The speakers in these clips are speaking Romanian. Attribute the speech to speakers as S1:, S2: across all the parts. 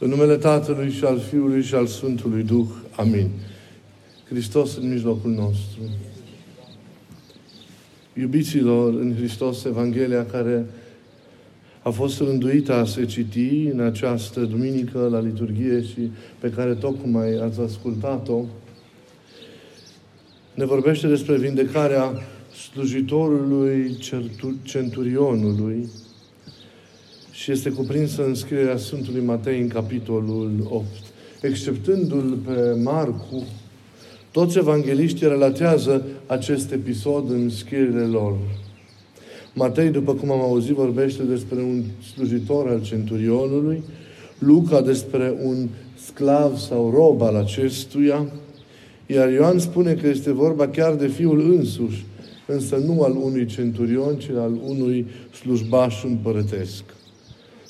S1: În numele Tatălui și al Fiului și al Sfântului Duh. Amin. Hristos în mijlocul nostru. Iubiților în Hristos, Evanghelia care a fost rânduită a se citi în această duminică la liturghie și pe care tocmai ați ascultat-o, ne vorbește despre vindecarea slujitorului centurionului și este cuprinsă în scrierea Sfântului Matei în capitolul 8. Exceptându-l pe Marcu, toți evangeliștii relatează acest episod în scrierile lor. Matei, după cum am auzit, vorbește despre un slujitor al centurionului, Luca despre un sclav sau rob al acestuia, iar Ioan spune că este vorba chiar de fiul însuși, însă nu al unui centurion, ci al unui slujbaș împărătesc.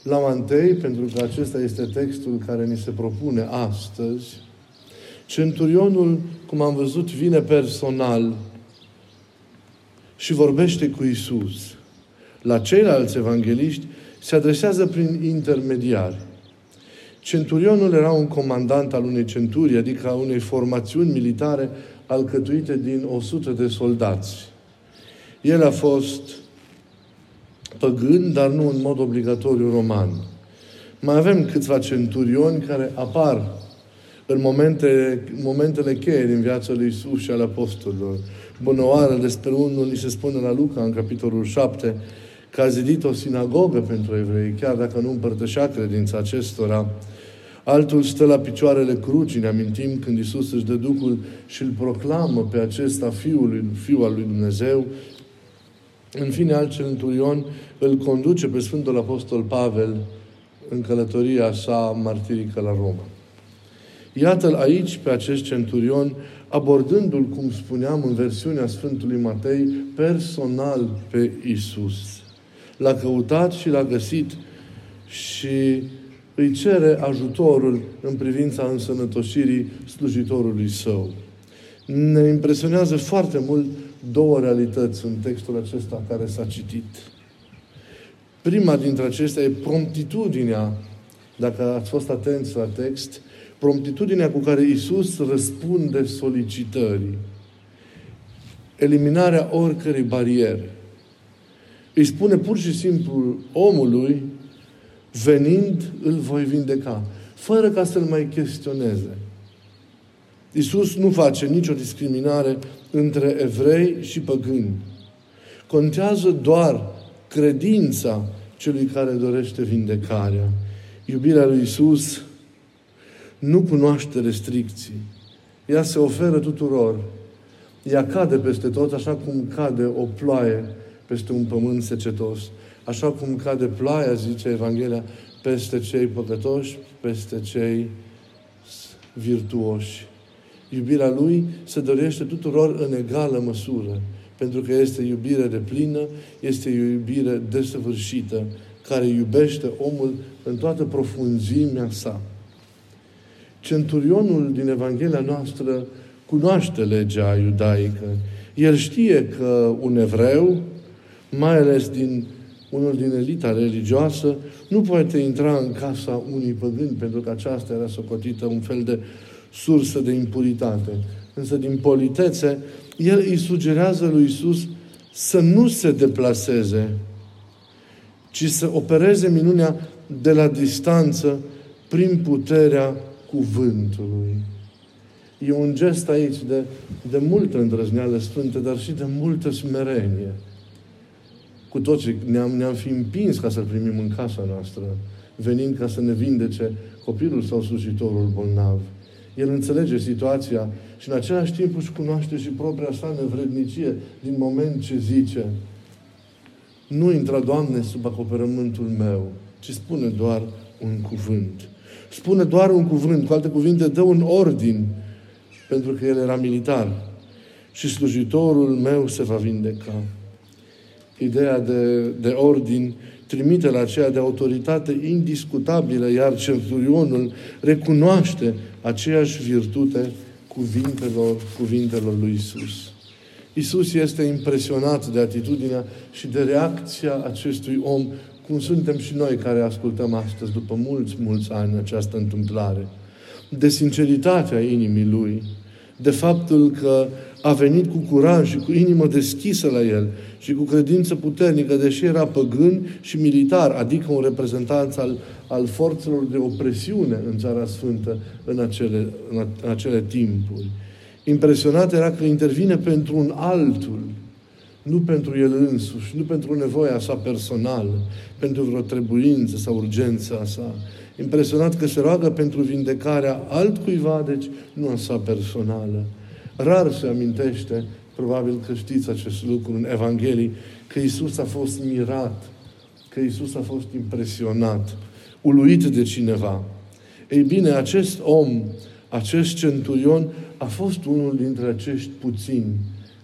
S1: La întâi, pentru că acesta este textul care ni se propune astăzi, centurionul, cum am văzut, vine personal și vorbește cu Isus. La ceilalți evangeliști se adresează prin intermediari. Centurionul era un comandant al unei centuri, adică a unei formațiuni militare alcătuite din 100 de soldați. El a fost păgân, dar nu în mod obligatoriu roman. Mai avem câțiva centurioni care apar în momente, momentele cheie din viața lui Isus și al apostolilor. Bunăoară despre unul, ni se spune la Luca, în capitolul 7, că a zidit o sinagogă pentru evrei, chiar dacă nu împărtășea credința acestora. Altul stă la picioarele crucii, ne amintim când Isus își dă Duhul și îl proclamă pe acesta Fiul, Fiul al lui Dumnezeu. În fine, alt centurion îl conduce pe Sfântul Apostol Pavel în călătoria sa martirică la Roma. Iată-l aici pe acest centurion, abordându-l, cum spuneam în versiunea Sfântului Matei, personal pe Isus. L-a căutat și l-a găsit și îi cere ajutorul în privința însănătoșirii slujitorului său. Ne impresionează foarte mult două realități în textul acesta care s-a citit. Prima dintre acestea e promptitudinea, dacă ați fost atenți la text, promptitudinea cu care Isus răspunde solicitării. Eliminarea oricărei bariere. Îi spune pur și simplu omului, venind, îl voi vindeca. Fără ca să-l mai chestioneze. Isus nu face nicio discriminare între evrei și păgâni. Contează doar credința celui care dorește vindecarea. Iubirea lui Isus nu cunoaște restricții. Ea se oferă tuturor. Ea cade peste tot, așa cum cade o ploaie peste un pământ secetos. Așa cum cade ploaia, zice Evanghelia, peste cei păcătoși, peste cei virtuoși. Iubirea Lui se dorește tuturor în egală măsură, pentru că este iubire de plină, este iubire desăvârșită, care iubește omul în toată profunzimea sa. Centurionul din Evanghelia noastră cunoaște legea iudaică. El știe că un evreu, mai ales din unul din elita religioasă, nu poate intra în casa unui păgân, pentru că aceasta era socotită un fel de sursă de impuritate. Însă, din politețe, el îi sugerează lui Isus să nu se deplaseze, ci să opereze minunea de la distanță prin puterea cuvântului. E un gest aici de, de multă îndrăzneală sfântă, dar și de multă smerenie. Cu toții ne-am, ne-am fi împins ca să-L primim în casa noastră, venind ca să ne vindece copilul sau slujitorul bolnav. El înțelege situația și în același timp își cunoaște și propria sa nevrednicie din moment ce zice nu intra, Doamne, sub acoperământul meu, ci spune doar un cuvânt. Spune doar un cuvânt, cu alte cuvinte, dă un ordin, pentru că el era militar. Și slujitorul meu se va vindeca. Ideea de, de ordin trimite la aceea de autoritate indiscutabilă, iar centurionul recunoaște aceeași virtute cuvintelor, cuvintelor lui Isus. Isus este impresionat de atitudinea și de reacția acestui om cum suntem și noi care ascultăm astăzi, după mulți, mulți ani, această întâmplare. De sinceritatea inimii Lui, de faptul că a venit cu curaj și cu inimă deschisă la El și cu credință puternică, deși era păgân și militar, adică un reprezentant al, al forțelor de opresiune în Țara Sfântă în acele, în acele timpuri. Impresionat era că intervine pentru un altul, nu pentru el însuși, nu pentru nevoia sa personală, pentru vreo trebuință sau urgență a sa. Impresionat că se roagă pentru vindecarea altcuiva, deci nu a sa personală. Rar se amintește, probabil că știți acest lucru în Evanghelii, că Isus a fost mirat, că Isus a fost impresionat, uluit de cineva. Ei bine, acest om, acest centurion, a fost unul dintre acești puțini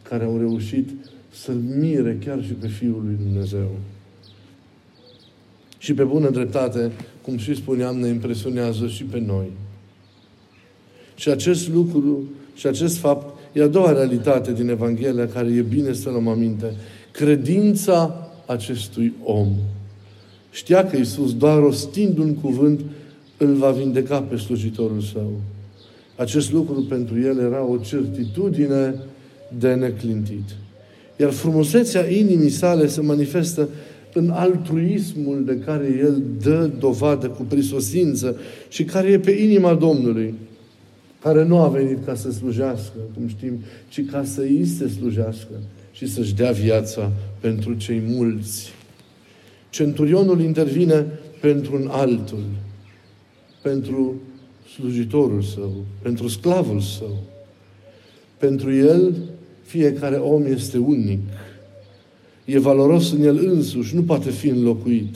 S1: care au reușit să-L mire chiar și pe Fiul lui Dumnezeu. Și pe bună dreptate, cum și spuneam, ne impresionează și pe noi. Și acest lucru și acest fapt e a doua realitate din Evanghelia care e bine să luăm aminte. Credința acestui om. Știa că Iisus, doar rostind un cuvânt, îl va vindeca pe slujitorul său. Acest lucru pentru el era o certitudine de neclintit. Iar frumusețea inimii sale se manifestă în altruismul de care el dă dovadă cu prisosință și care e pe inima Domnului, care nu a venit ca să slujească, cum știm, ci ca să îi se slujească și să-și dea viața pentru cei mulți. Centurionul intervine pentru un altul, pentru slujitorul său, pentru sclavul său. Pentru el, fiecare om este unic. E valoros în el însuși, nu poate fi înlocuit.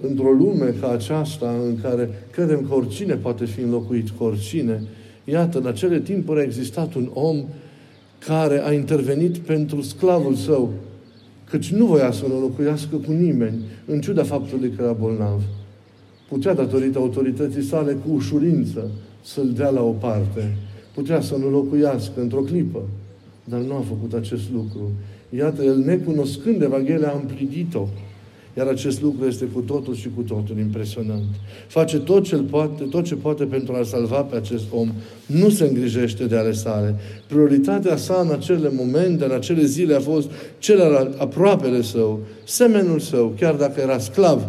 S1: Într-o lume ca aceasta, în care credem că oricine poate fi înlocuit cu oricine, iată, în acele timpuri a existat un om care a intervenit pentru sclavul său, căci nu voia să-l înlocuiască cu nimeni, în ciuda faptului că era bolnav. Putea, datorită autorității sale, cu ușurință să-l dea la o parte. Putea să nu locuiască într-o clipă. Dar nu a făcut acest lucru. Iată, el necunoscând Evanghelia a împlinit-o. Iar acest lucru este cu totul și cu totul impresionant. Face tot ce poate, tot ce poate pentru a salva pe acest om. Nu se îngrijește de ale sale. Prioritatea sa în acele momente, în acele zile a fost celălalt, aproapele său, semenul său, chiar dacă era sclav,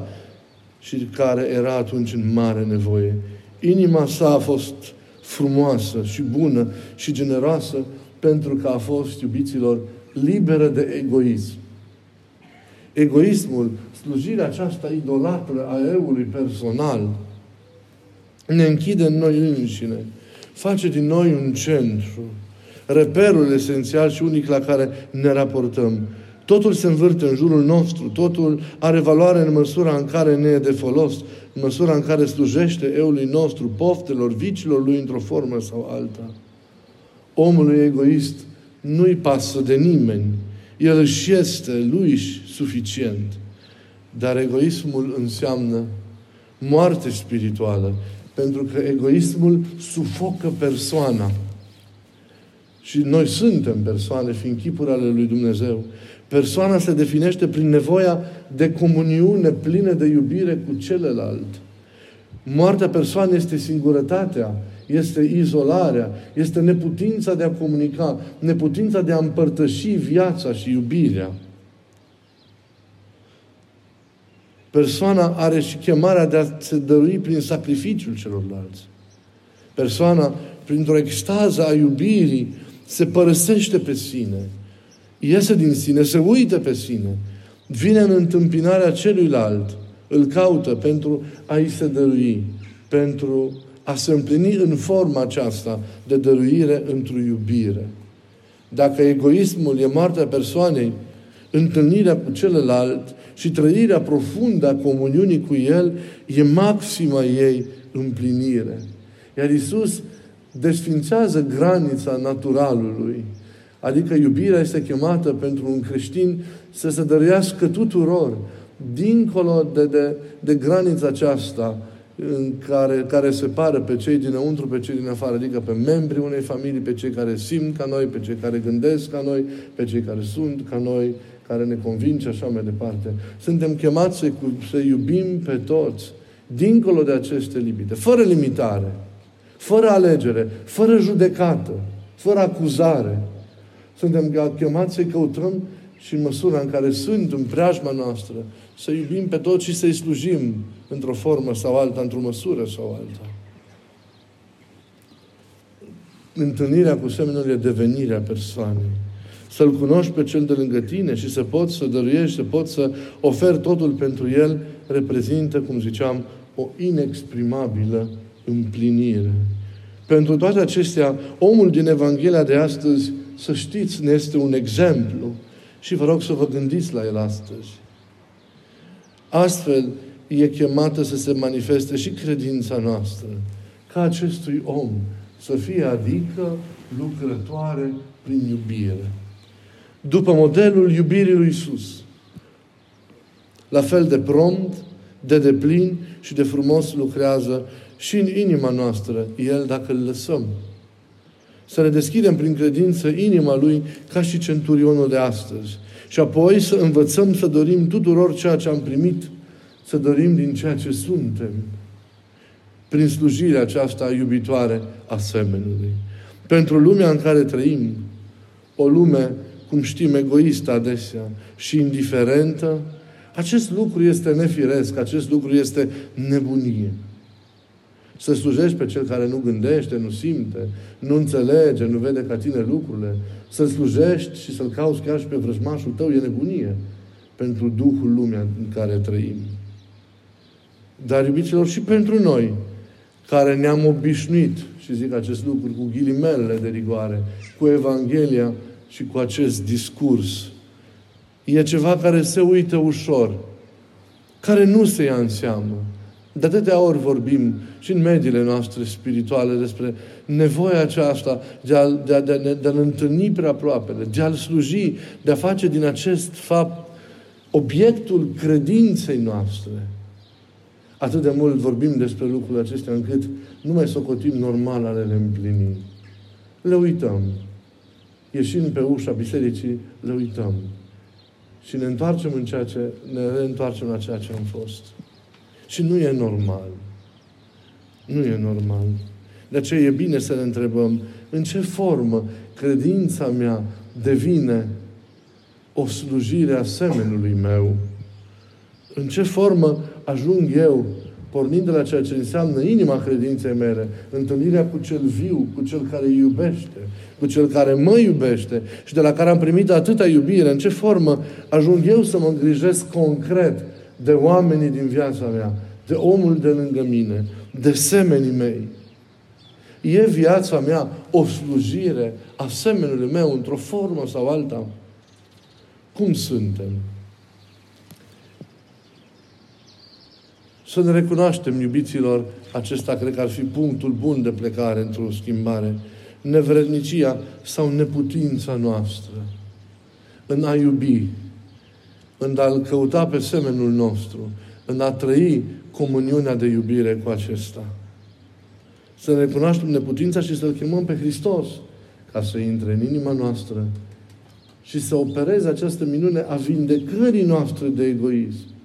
S1: și care era atunci în mare nevoie. Inima sa a fost frumoasă și bună și generoasă pentru că a fost, iubiților, liberă de egoism. Egoismul, slujirea aceasta idolatră a eului personal, ne închide în noi înșine, face din noi un centru, reperul esențial și unic la care ne raportăm. Totul se învârte în jurul nostru, totul are valoare în măsura în care ne e de folos, în măsura în care slujește eului nostru, poftelor, vicilor lui într-o formă sau alta. Omul egoist nu-i pasă de nimeni. El își este lui suficient. Dar egoismul înseamnă moarte spirituală. Pentru că egoismul sufocă persoana. Și noi suntem persoane, fiind chipuri ale lui Dumnezeu. Persoana se definește prin nevoia de comuniune plină de iubire cu celălalt. Moartea persoanei este singurătatea, este izolarea, este neputința de a comunica, neputința de a împărtăși viața și iubirea. Persoana are și chemarea de a se dărui prin sacrificiul celorlalți. Persoana, printr-o extază a iubirii, se părăsește pe sine iese din sine, se uită pe sine, vine în întâmpinarea celuilalt, îl caută pentru a-i se dărui, pentru a se împlini în forma aceasta de dăruire într-o iubire. Dacă egoismul e moartea persoanei, întâlnirea cu celălalt și trăirea profundă a comuniunii cu El e maxima ei împlinire. Iar Isus desfințează granița naturalului. Adică iubirea este chemată pentru un creștin să se dăruiască tuturor, dincolo de, de, de granița aceasta în care, care separă pe cei dinăuntru, pe cei din afară, adică pe membrii unei familii, pe cei care simt ca noi, pe cei care gândesc ca noi, pe cei care sunt ca noi, care ne convinge așa mai departe. Suntem chemați să, să iubim pe toți, dincolo de aceste limite, fără limitare, fără alegere, fără judecată, fără acuzare. Suntem chemați să-i căutăm și în măsura în care sunt în preajma noastră, să iubim pe toți și să-i slujim într-o formă sau alta, într-o măsură sau alta. Întâlnirea cu semenul e devenirea persoanei. Să-L cunoști pe Cel de lângă tine și să poți să dăruiești, să poți să oferi totul pentru El, reprezintă, cum ziceam, o inexprimabilă împlinire. Pentru toate acestea, omul din Evanghelia de astăzi, să știți, ne este un exemplu și vă rog să vă gândiți la el astăzi. Astfel e chemată să se manifeste și credința noastră, ca acestui om să fie adică lucrătoare prin iubire. După modelul iubirii lui Isus. La fel de prompt, de deplin și de frumos lucrează și în inima noastră El dacă îl lăsăm. Să ne deschidem prin credință inima Lui ca și centurionul de astăzi. Și apoi să învățăm să dorim tuturor ceea ce am primit, să dorim din ceea ce suntem, prin slujirea aceasta iubitoare a semenului. Pentru lumea în care trăim, o lume, cum știm, egoistă adesea și indiferentă, acest lucru este nefiresc, acest lucru este nebunie. Să slujești pe cel care nu gândește, nu simte, nu înțelege, nu vede ca tine lucrurile. Să slujești și să-l cauți chiar și pe vrăjmașul tău e nebunie pentru Duhul lumea în care trăim. Dar, iubiților, și pentru noi, care ne-am obișnuit, și zic acest lucru cu ghilimelele de rigoare, cu Evanghelia și cu acest discurs, e ceva care se uită ușor, care nu se ia în seamă. De atâtea ori vorbim și în mediile noastre spirituale despre nevoia aceasta de a, de a, de a, de a întâlni prea aproapele, de a-L sluji, de a face din acest fapt obiectul credinței noastre. Atât de mult vorbim despre lucrurile acestea încât nu mai socotim normal ale le împlini. Le uităm. Ieșind pe ușa bisericii, le uităm. Și ne întoarcem în ceea ce, ne reîntoarcem la ceea ce am fost. Și nu e normal. Nu e normal. De aceea e bine să ne întrebăm în ce formă credința mea devine o slujire a semenului meu. În ce formă ajung eu, pornind de la ceea ce înseamnă inima credinței mele, întâlnirea cu cel viu, cu cel care iubește, cu cel care mă iubește și de la care am primit atâta iubire, în ce formă ajung eu să mă îngrijesc concret de oamenii din viața mea, de omul de lângă mine, de semenii mei. E viața mea o slujire a semenului meu într-o formă sau alta? Cum suntem? Să ne recunoaștem, iubiților, acesta cred că ar fi punctul bun de plecare într-o schimbare. Nevrednicia sau neputința noastră în a iubi, în a-L căuta pe semenul nostru, în a trăi comuniunea de iubire cu acesta. Să ne recunoaștem neputința și să-L chemăm pe Hristos ca să intre în inima noastră și să opereze această minune a vindecării noastre de egoism.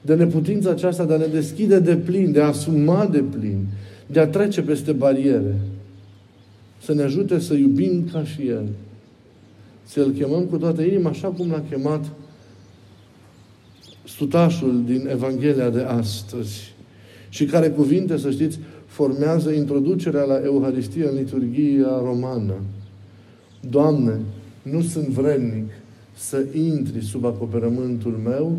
S1: De neputința aceasta de a ne deschide de plin, de a asuma de plin, de a trece peste bariere. Să ne ajute să iubim ca și El. Să-L chemăm cu toată inima, așa cum l-a chemat stutașul din Evanghelia de astăzi și care cuvinte, să știți, formează introducerea la Euharistie în liturghia romană. Doamne, nu sunt vrednic să intri sub acoperământul meu,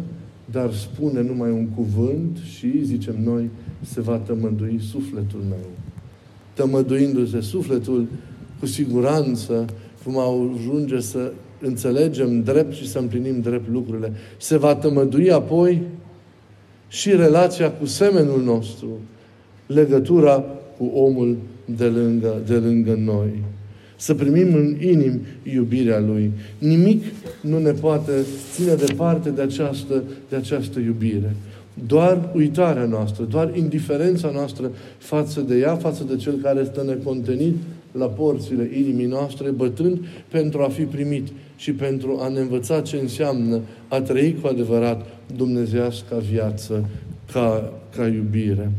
S1: dar spune numai un cuvânt și, zicem noi, se va tămădui sufletul meu. Tămăduindu-se sufletul, cu siguranță vom ajunge să înțelegem drept și să împlinim drept lucrurile. Se va tămădui apoi și relația cu semenul nostru, legătura cu omul de lângă, de lângă noi. Să primim în inim iubirea Lui. Nimic nu ne poate ține departe de această, de această iubire. Doar uitarea noastră, doar indiferența noastră față de ea, față de Cel care stă necontenit la porțile inimii noastre, bătrând pentru a fi primit și pentru a ne învăța ce înseamnă a trăi cu adevărat dumnezească viață ca, ca iubire.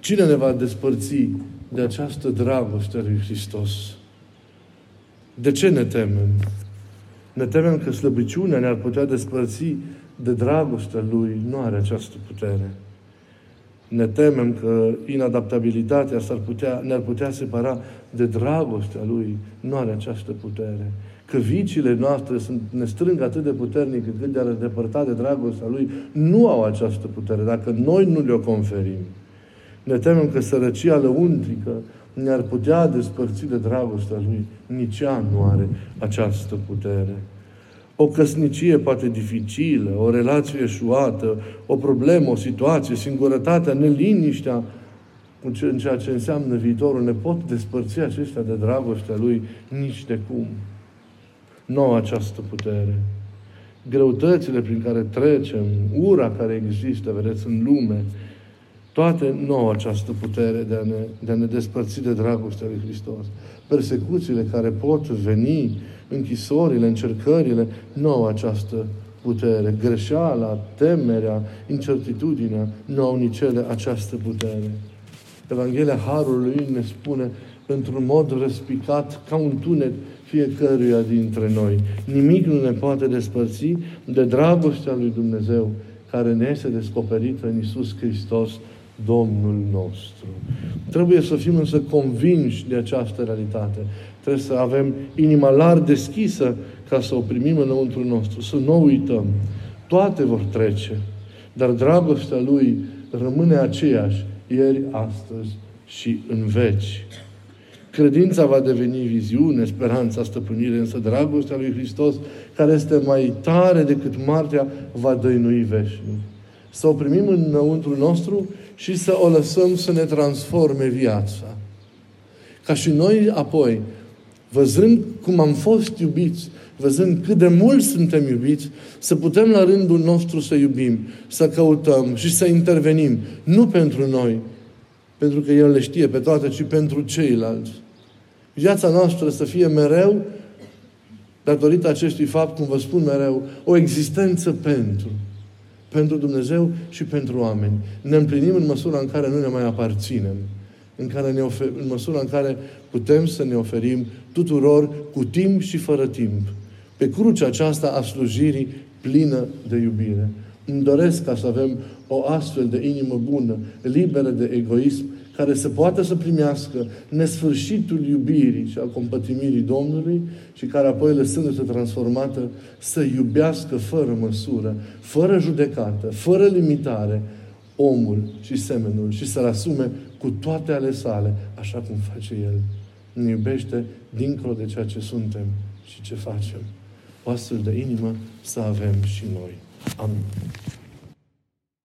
S1: Cine ne va despărți de această dragoste a lui Hristos? De ce ne temem? Ne temem că slăbiciunea ne-ar putea despărți de dragostea Lui. Nu are această putere. Ne temem că inadaptabilitatea s-ar putea, ne-ar putea separa de dragostea Lui. Nu are această putere. Că viciile noastre sunt, ne strâng atât de puternic cât de a depărta de dragostea Lui, nu au această putere. Dacă noi nu le-o conferim. Ne temem că sărăcia lăuntrică ne-ar putea despărți de dragostea Lui. Nici ea nu are această putere. O căsnicie poate dificilă, o relație eșuată, o problemă, o situație, singurătatea, neliniștea, în ceea ce înseamnă viitorul, ne pot despărți acestea de dragostea Lui nici de cum. Nu au această putere. Greutățile prin care trecem, ura care există, vedeți, în lume, toate nu au această putere de a, ne, de a ne despărți de dragostea lui Hristos. Persecuțiile care pot veni, închisorile, încercările, nu au această putere. Greșeala, temerea, incertitudinea nu au nici ele această putere. Evanghelia Harului ne spune într-un mod răspicat, ca un tunet fiecăruia dintre noi. Nimic nu ne poate despărți de dragostea lui Dumnezeu care ne este descoperită în Isus Hristos, Domnul nostru. Trebuie să fim însă convinși de această realitate. Trebuie să avem inima larg deschisă ca să o primim înăuntru nostru, să nu uităm. Toate vor trece, dar dragostea Lui rămâne aceeași ieri, astăzi și în veci. Credința va deveni viziune, speranța, stăpânire, însă dragostea lui Hristos, care este mai tare decât moartea, va dăinui veșnic. Să o primim înăuntru nostru și să o lăsăm să ne transforme viața. Ca și noi apoi, văzând cum am fost iubiți, văzând cât de mult suntem iubiți, să putem la rândul nostru să iubim, să căutăm și să intervenim. Nu pentru noi, pentru că El le știe pe toate, ci pentru ceilalți. Viața noastră să fie mereu, datorită acestui fapt, cum vă spun mereu, o existență pentru pentru Dumnezeu și pentru oameni. Ne împlinim în măsura în care nu ne mai aparținem. În, care ne ofer, în măsura în care putem să ne oferim tuturor cu timp și fără timp. Pe crucea aceasta a slujirii plină de iubire. Îmi doresc ca să avem o astfel de inimă bună, liberă de egoism, care să poată să primească nesfârșitul iubirii și al compătimirii Domnului și care apoi, lăsându-se transformată, să iubească fără măsură, fără judecată, fără limitare, omul și semenul și să-l asume cu toate ale sale, așa cum face El. Ne iubește dincolo de ceea ce suntem și ce facem. O astfel de inimă să avem și noi. Amin.